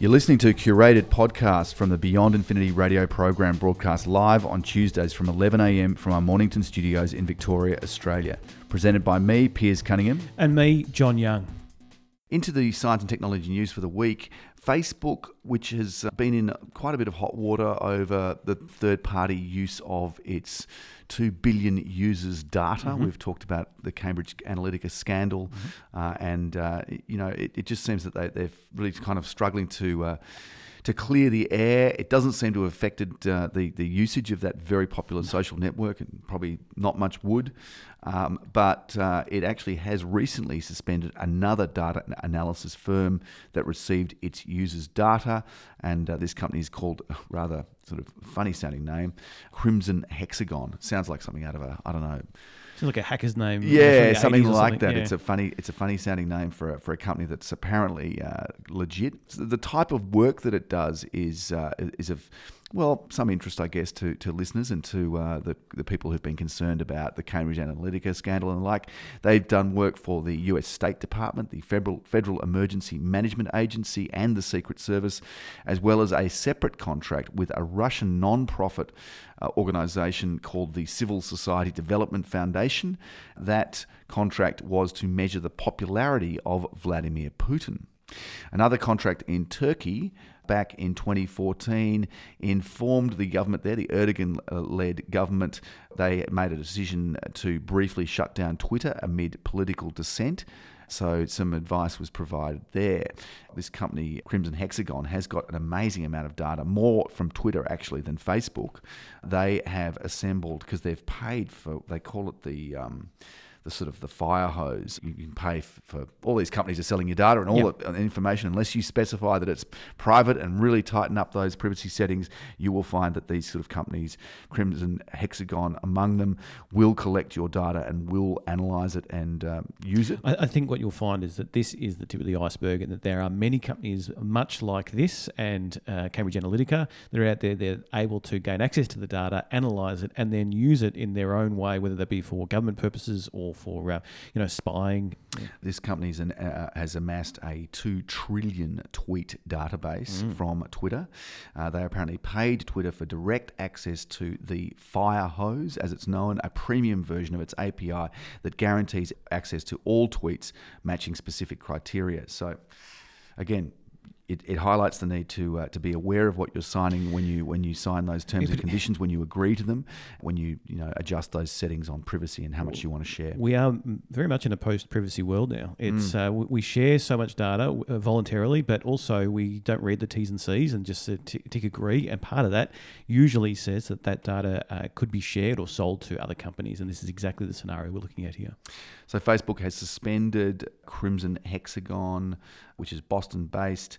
You're listening to a curated podcast from the Beyond Infinity radio program broadcast live on Tuesdays from 11am from our Mornington studios in Victoria, Australia. Presented by me, Piers Cunningham. And me, John Young. Into the science and technology news for the week. Facebook, which has been in quite a bit of hot water over the third party use of its 2 billion users' data. Mm-hmm. We've talked about the Cambridge Analytica scandal, mm-hmm. uh, and uh, you know it, it, just seems that they, they're really kind of struggling to. Uh, to clear the air. It doesn't seem to have affected uh, the the usage of that very popular social network, and probably not much would. Um, but uh, it actually has recently suspended another data analysis firm that received its users' data, and uh, this company is called rather sort of funny sounding name, Crimson Hexagon. Sounds like something out of a I don't know Sounds like a hacker's name. Yeah, something like something. that. Yeah. It's a funny, it's a funny sounding name for a, for a company that's apparently uh, legit. So the type of work that it does is uh, is of well, some interest, I guess, to, to listeners and to uh, the, the people who've been concerned about the Cambridge Analytica scandal and the like. They've done work for the US State Department, the Federal, Federal Emergency Management Agency, and the Secret Service, as well as a separate contract with a Russian non profit uh, organization called the Civil Society Development Foundation. That contract was to measure the popularity of Vladimir Putin. Another contract in Turkey back in 2014 informed the government there, the Erdogan led government. They made a decision to briefly shut down Twitter amid political dissent. So some advice was provided there. This company, Crimson Hexagon, has got an amazing amount of data, more from Twitter actually than Facebook. They have assembled because they've paid for. They call it the. Um, the sort of the fire hose. You can pay for all these companies are selling your data and all yep. the information. Unless you specify that it's private and really tighten up those privacy settings, you will find that these sort of companies, Crimson Hexagon among them, will collect your data and will analyze it and um, use it. I, I think what you'll find is that this is the tip of the iceberg, and that there are many companies much like this and uh, Cambridge Analytica that are out there. They're able to gain access to the data, analyze it, and then use it in their own way, whether that be for government purposes or for uh, you know spying. This company uh, has amassed a two trillion tweet database mm. from Twitter. Uh, they apparently paid Twitter for direct access to the Fire Hose, as it's known, a premium version of its API that guarantees access to all tweets matching specific criteria. So, again, it, it highlights the need to uh, to be aware of what you're signing when you when you sign those terms and conditions, when you agree to them, when you you know adjust those settings on privacy and how much you want to share. We are very much in a post privacy world now. It's mm. uh, we share so much data uh, voluntarily, but also we don't read the T's and C's and just uh, tick agree. And part of that usually says that that data uh, could be shared or sold to other companies, and this is exactly the scenario we're looking at here. So Facebook has suspended Crimson Hexagon, which is Boston based,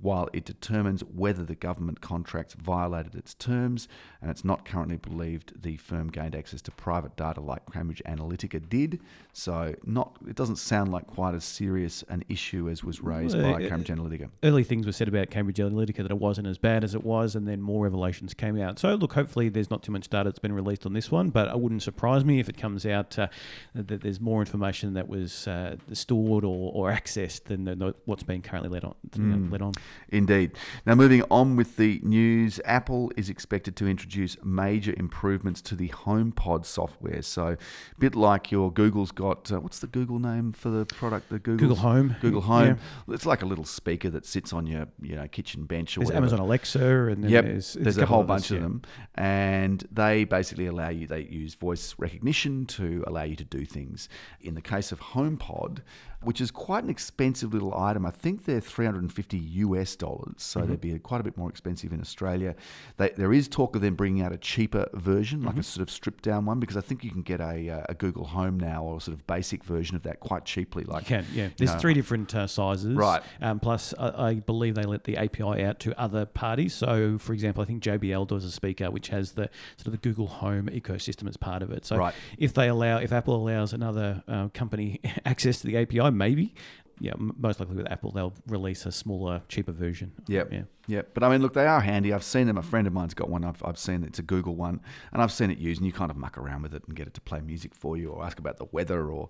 while it determines whether the government contracts violated its terms, and it's not currently believed the firm gained access to private data like Cambridge Analytica did. So, not it doesn't sound like quite as serious an issue as was raised well, by Cambridge Analytica. Early things were said about Cambridge Analytica that it wasn't as bad as it was, and then more revelations came out. So, look, hopefully there's not too much data that's been released on this one, but it wouldn't surprise me if it comes out uh, that there's more information that was uh, stored or, or accessed than the, what's being currently let on. Mm. Let on. Indeed. Now, moving on with the news, Apple is expected to introduce major improvements to the HomePod software. So, a bit like your Google's got uh, what's the Google name for the product? The Google Google Home. Google Home. Yeah. It's like a little speaker that sits on your you know kitchen bench or there's whatever. Amazon Alexa, and yep. there's, there's, a whole bunch of, yeah. them, and they basically allow you. They use voice recognition to allow you to do things. In the case of HomePod, which is quite an expensive little item. I think they're 350 US dollars, so mm-hmm. they'd be quite a bit more expensive in Australia. They, there is talk of them bringing out a cheaper version, like mm-hmm. a sort of stripped down one, because I think you can get a, uh, a Google Home now or a sort of basic version of that quite cheaply. Like you can, yeah. There's know, three different uh, sizes, right? Um, plus, I, I, believe they let the API out to other parties. So, for example, I think JBL does a speaker which has the sort of the Google Home ecosystem as part of it. So, right. if they allow, if Apple allows another uh, company access to the API, maybe. Yeah, most likely with Apple, they'll release a smaller, cheaper version. Yep. Yeah. Yeah, but I mean, look, they are handy. I've seen them. A friend of mine's got one. I've, I've seen it's a Google one, and I've seen it used, and you kind of muck around with it and get it to play music for you, or ask about the weather, or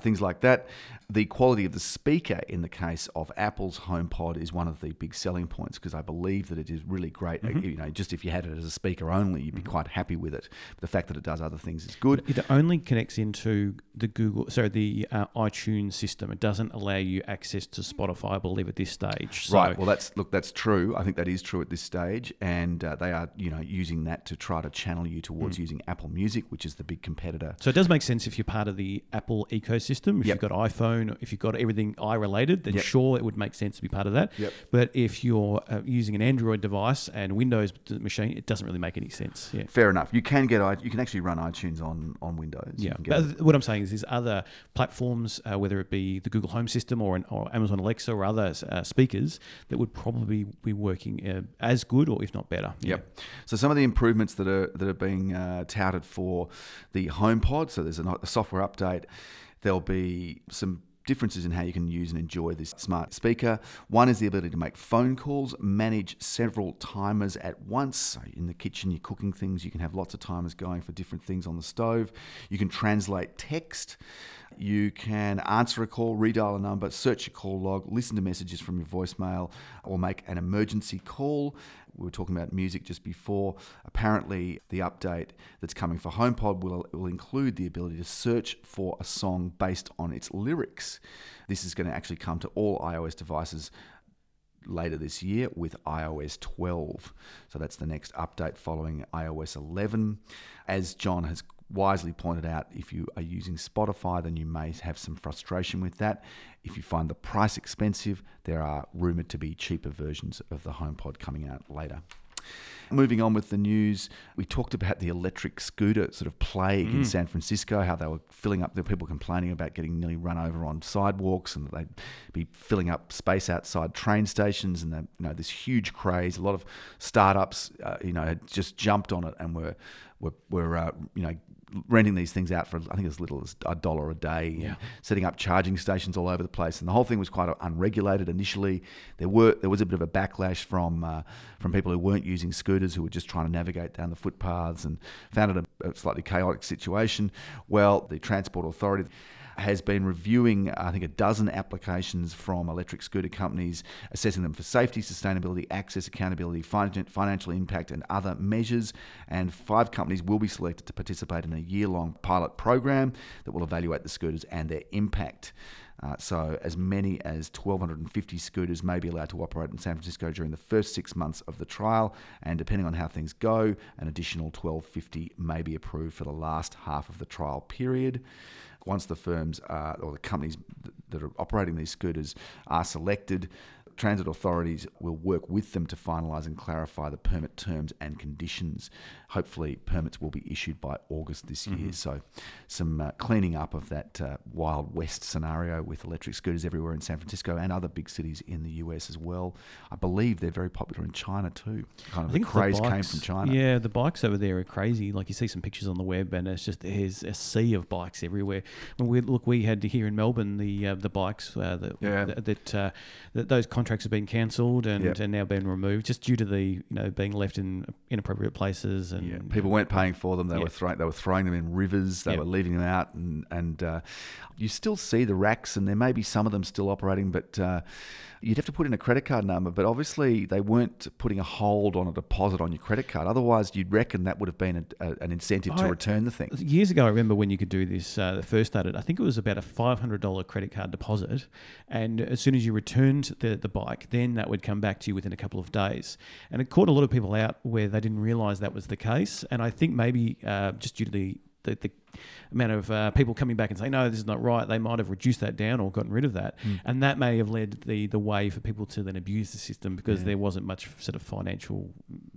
things like that. The quality of the speaker in the case of Apple's HomePod is one of the big selling points because I believe that it is really great. Mm-hmm. You know, just if you had it as a speaker only, you'd be quite happy with it. But the fact that it does other things is good. It only connects into the Google, sorry, the uh, iTunes system. It doesn't allow you access to Spotify, I believe, at this stage. So, Right. Well, that's look. That's true. I think that is true at this stage, and uh, they are, you know, using that to try to channel you towards Mm. using Apple Music, which is the big competitor. So it does make sense if you're part of the Apple ecosystem. If Yep. you've got iPhone, if you've got everything i related, then Yep. sure, it would make sense to be part of that. Yep. But if you're uh, using an Android device and Windows machine, it doesn't really make any sense. Yeah. Fair enough. You can get you can actually run iTunes on on Windows. Yeah, but what I'm saying is, there's other platforms, uh, whether it be the Google Home System or, an, or Amazon Alexa or other uh, speakers, that would probably be working uh, as good or if not better. Yeah. Yep. So some of the improvements that are that are being uh, touted for the HomePod. So there's a, a software update. There'll be some differences in how you can use and enjoy this smart speaker. One is the ability to make phone calls, manage several timers at once. So in the kitchen, you're cooking things, you can have lots of timers going for different things on the stove. You can translate text. You can answer a call, redial a number, search your call log, listen to messages from your voicemail, or make an emergency call. We were talking about music just before. Apparently, the update that's coming for HomePod will, will include the ability to search for a song based on its lyrics. This is going to actually come to all iOS devices later this year with iOS 12. So that's the next update following iOS 11. As John has wisely pointed out, if you are using Spotify, then you may have some frustration with that. If you find the price expensive, there are rumored to be cheaper versions of the HomePod coming out later. Moving on with the news, we talked about the electric scooter sort of plague in San Francisco, how they were filling up, the people complaining about getting nearly run over on sidewalks and they'd be filling up space outside train stations and, you know, this huge craze. A lot of startups, uh, you know, had just jumped on it and were, were, were uh, you know, renting these things out for I think as little as a dollar a day, Yeah. setting up charging stations all over the place, and the whole thing was quite unregulated initially. There were there was a bit of a backlash from uh, from people who weren't using scooters who were just trying to navigate down the footpaths and found it a, a slightly chaotic situation. Well, the Transport Authority has been reviewing, I think, a dozen applications from electric scooter companies, assessing them for safety, sustainability, access, accountability, financial impact, and other measures. And five companies will be selected to participate in a year long pilot program that will evaluate the scooters and their impact. Uh, so, as many as 1,250 scooters may be allowed to operate in San Francisco during the first six months of the trial, and depending on how things go, an additional 1,250 may be approved for the last half of the trial period once the firms are, or the companies that are operating these scooters are selected, transit authorities will work with them to finalise and clarify the permit terms and conditions. Hopefully, permits will be issued by August this year. So, some uh, cleaning up of that uh, Wild West scenario with electric scooters everywhere in San Francisco and other big cities in the US as well. I believe they're very popular in China too. Kind of I the think the craze came bikes- from China. Yeah, the bikes over there are crazy. Like you see some pictures on the web, and it's just there's a sea of bikes everywhere. When we look, we had here in Melbourne the uh, the bikes uh, that Yeah. that, that, uh, that those contracts have been cancelled and, Yep. and now been removed just due to the you know being left in inappropriate places and Yeah, people weren't paying for them. They Yeah. were throwing they were throwing them in rivers. They Yeah. were leaving them out, and and uh, you still see the racks, and there may be some of them still operating, but uh, you'd have to put in a credit card number. But obviously, they weren't putting a hold on a deposit on your credit card. Otherwise, you'd reckon that would have been a, a, an incentive to return the thing. Years ago, I remember when you could do this. Uh, the first started, I think it was about a five hundred dollar credit card deposit, and as soon as you returned the the bike, then that would come back to you within a couple of days. And it caught a lot of people out where they didn't realise that was the case. And I think maybe uh, just due to the the, the amount of uh, people coming back and saying no, this is not right, they might have reduced that down or gotten rid of that, and that may have led the the way for people to then abuse the system because Yeah. there wasn't much sort of financial,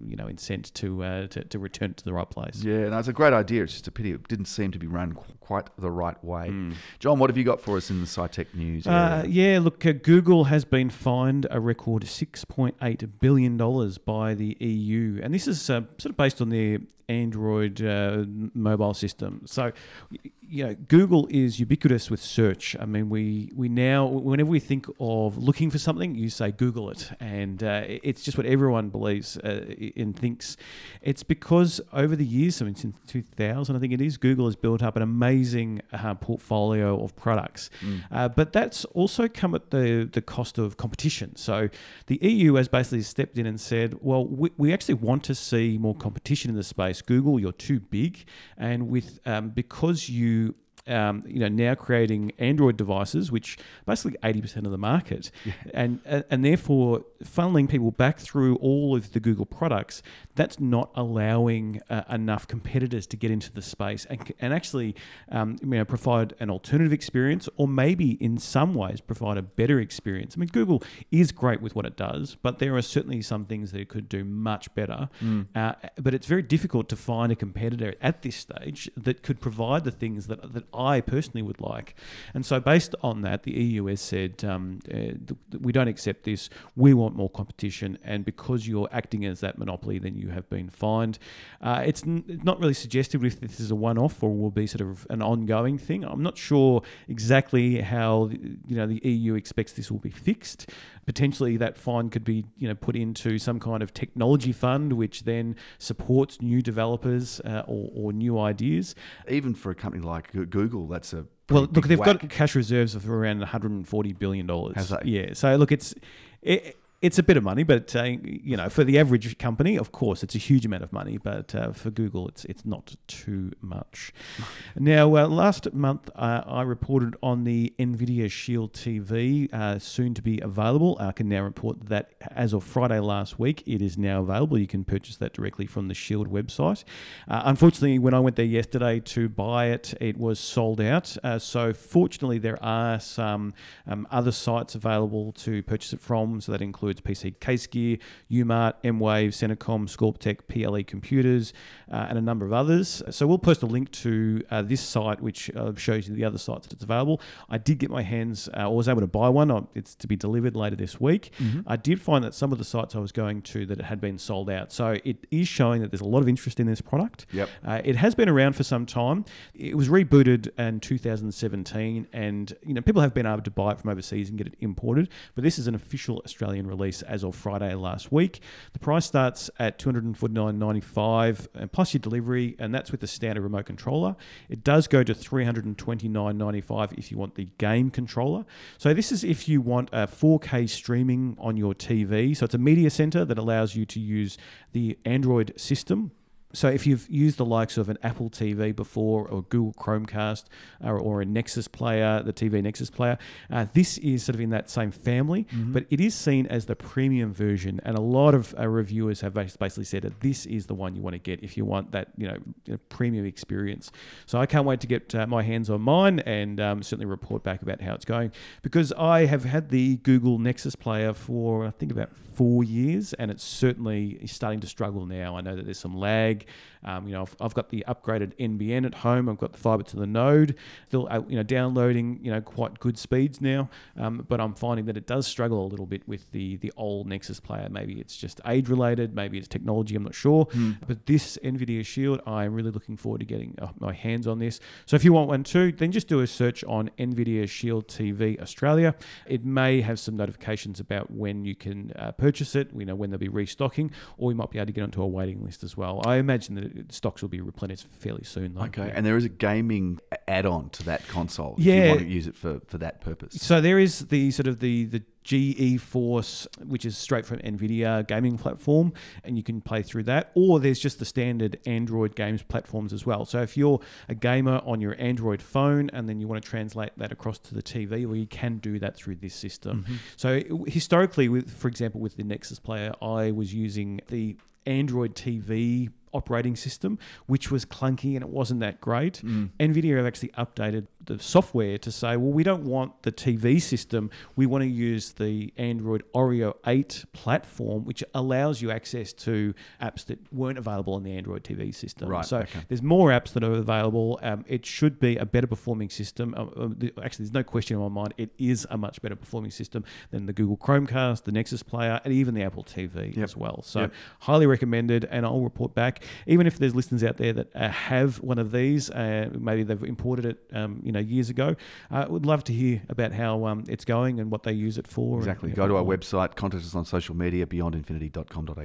you know, incent to uh, to, to return it to the right place. Yeah, no, it's a great idea. It's just a pity it didn't seem to be run qu- quite the right way. Hmm. John, what have you got for us in the SciTech news? Uh, yeah, look, uh, Google has been fined a record $6.8 billion by the EU. And this is uh, sort of based on their Android uh, mobile system. So, y- you know, Google is ubiquitous with search. I mean, we we now whenever we think of looking for something, you say Google it, and uh, it's just what everyone believes uh, and thinks. It's because over the years, I mean, since 2000, I think it is, Google has built up an amazing uh, portfolio of products, mm. Uh, but that's also come at the the cost of competition. So the EU has basically stepped in and said, well, we, we actually want to see more competition in the space. Google, you're too big, and with um, because you to um, you know, now creating Android devices, which basically eighty percent of the market, yeah. and and therefore funneling people back through all of the Google products. That's not allowing uh, enough competitors to get into the space and, and actually, um, you know, provide an alternative experience, or maybe in some ways provide a better experience. I mean, Google is great with what it does, but there are certainly some things that it could do much better. Mm. Uh, but it's very difficult to find a competitor at this stage that could provide the things that that I personally would like. And so, based on that, the EU has said um, uh, we don't accept this. We want more competition, and because you're acting as that monopoly, then you have been fined. Uh, it's, n- not really suggested if this is a one-off or will be sort of an ongoing thing. I'm not sure exactly how you know the EU expects this will be fixed potentially that fine could be you know put into some kind of technology fund, which then supports new developers uh, or, or, new ideas. Even for a company like Google, that's a well. Look, they've whack. got cash reserves of around 140 billion dollars. Yeah. So look, it's. It, it's a bit of money, but uh, you know, for the average company, of course, it's a huge amount of money. But uh, for Google, it's it's not too much. now, uh, last month uh, I reported on the Nvidia Shield TV, uh, soon to be available. I can now report that as of Friday last week, it is now available. You can purchase that directly from the Shield website. Uh, unfortunately, when I went there yesterday to buy it, it was sold out. so, fortunately, there are some um, other sites available to purchase it from. So that includes includes PC Case Gear, UMart, M-Wave, Centacom, Scorptec, PLE Computers, uh, and a number of others. So we'll post a link to uh, this site, which uh, shows you the other sites that it's available. I did get my hands, uh, or was able to buy one. It's to be delivered later this week. Mm-hmm. I did find that some of the sites I was going to that it had been sold out. So it is showing that there's a lot of interest in this product. Yep. Uh, it has been around for some time. It was rebooted in 2017, and you know people have been able to buy it from overseas and get it imported. But this is an official Australian release as of Friday last week. The price starts at 249.95 and plus your delivery, and that's with the standard remote controller. It does go to 329.95 if you want the game controller. So this is if you want a 4K streaming on your TV. So it's a media center that allows you to use the Android system so if you've used the likes of an Apple TV before, or Google Chromecast, or, or a Nexus player, the TV Nexus player, uh, this is sort of in that same family, mm-hmm. but it is seen as the premium version. And a lot of uh, reviewers have basically said that this is the one you want to get if you want that you know premium experience. So I can't wait to get uh, my hands on mine and um, certainly report back about how it's going because I have had the Google Nexus player for I think about four years, and it's certainly starting to struggle now. I know that there's some lag. Um, you know, I've, I've, got the upgraded NBN at home. I've got the fiber to the node. Still, uh, you know, downloading you know quite good speeds now. Um, but I'm finding that it does struggle a little bit with the the old Nexus player. Maybe it's just age related. Maybe it's technology. I'm not sure. Mm. But this NVIDIA Shield, I'm really looking forward to getting uh, my hands on this. So if you want one too, then just do a search on NVIDIA Shield TV Australia. It may have some notifications about when you can uh, purchase it. We know when they'll be restocking, or you might be able to get onto a waiting list as well. I imagine that stocks will be replenished fairly soon. Though. Okay, and there is a gaming add-on to that console. Yeah, if you want to use it for, for that purpose. So there is the sort of the the GeForce, which is straight from NVIDIA gaming platform, and you can play through that. Or there's just the standard Android games platforms as well. So if you're a gamer on your Android phone and then you want to translate that across to the TV, well, you can do that through this system. Mm-hmm. So historically, with for example, with the Nexus player, I was using the Android TV operating system, which was clunky and it wasn't that great. Mm. NVIDIA have actually updated the software to say, well, we don't want the TV system. We want to use the Android Oreo 8 platform, which allows you access to apps that weren't available on the Android TV system. Right, so okay. there's more apps that are available. Um, it should be a better performing system. Uh, actually, there's no question in my mind. It is a much better performing system than the Google Chromecast, the Nexus Player, and even the Apple TV yep. as well. So yep. highly recommended, and I'll report back. Even if there's listeners out there that uh, have one of these, uh, maybe they've imported it, um, you know, years ago, uh, would love to hear about how um, it's going and what they use it for. Exactly. And, Go to our website, contact us on social media, beyondinfinity.com.au.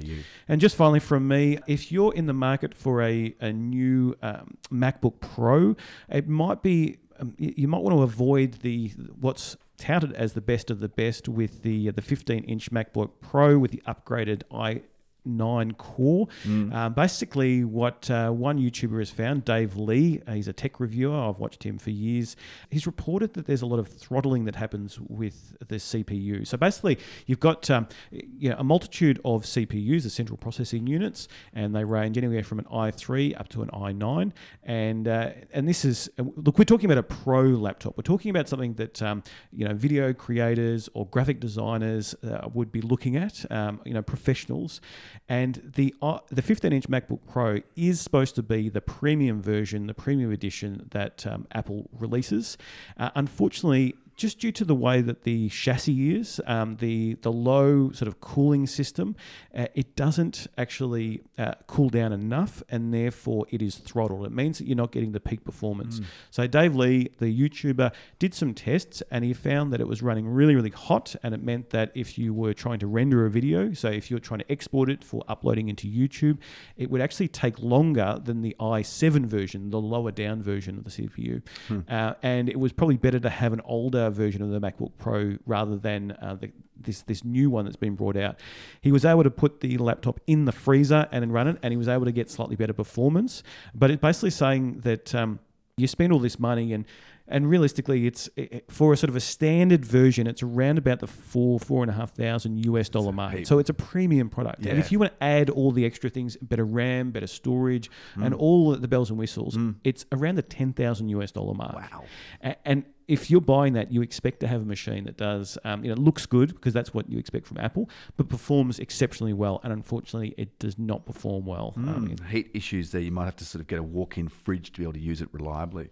And just finally from me, if you're in the market for a, a new um, MacBook Pro, it might be um, you might want to avoid the what's touted as the best of the best with the the 15 inch MacBook Pro with the upgraded i nine core. Mm. Um, basically, what uh, one YouTuber has found, Dave Lee, uh, he's a tech reviewer. I've watched him for years. He's reported that there's a lot of throttling that happens with the CPU. So basically, you've got um, you know, a multitude of CPUs, the central processing units, and they range anywhere from an i3 up to an i9. And uh, and this is look, we're talking about a pro laptop. We're talking about something that um, you know video creators or graphic designers uh, would be looking at. Um, you know, professionals. And the uh, the 15 inch MacBook Pro is supposed to be the premium version, the premium edition that um, Apple releases. Uh, unfortunately, just due to the way that the chassis is, um, the the low sort of cooling system, uh, it doesn't actually uh, cool down enough, and therefore it is throttled. It means that you're not getting the peak performance. Mm. So Dave Lee, the YouTuber, did some tests, and he found that it was running really really hot, and it meant that if you were trying to render a video, so if you're trying to export it for uploading into YouTube, it would actually take longer than the i7 version, the lower down version of the CPU, hmm. uh, and it was probably better to have an older version of the MacBook Pro rather than uh, the, this this new one that's been brought out. He was able to put the laptop in the freezer and then run it, and he was able to get slightly better performance. But it's basically saying that um, you spend all this money and and realistically, it's it, for a sort of a standard version, it's around about the four four and a half thousand US dollar mark. So it's a premium product. Yeah. And if you want to add all the extra things, better RAM, better storage, mm. and all the bells and whistles, mm. it's around the ten thousand US dollar mark. Wow! and, and if you're buying that, you expect to have a machine that does, um, you know, looks good because that's what you expect from Apple, but performs exceptionally well. And unfortunately, it does not perform well. Mm. Um, Heat issues there. You might have to sort of get a walk-in fridge to be able to use it reliably.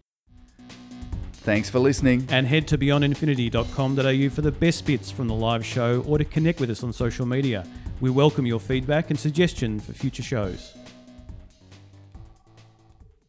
Thanks for listening. And head to beyondinfinity.com.au for the best bits from the live show or to connect with us on social media. We welcome your feedback and suggestion for future shows.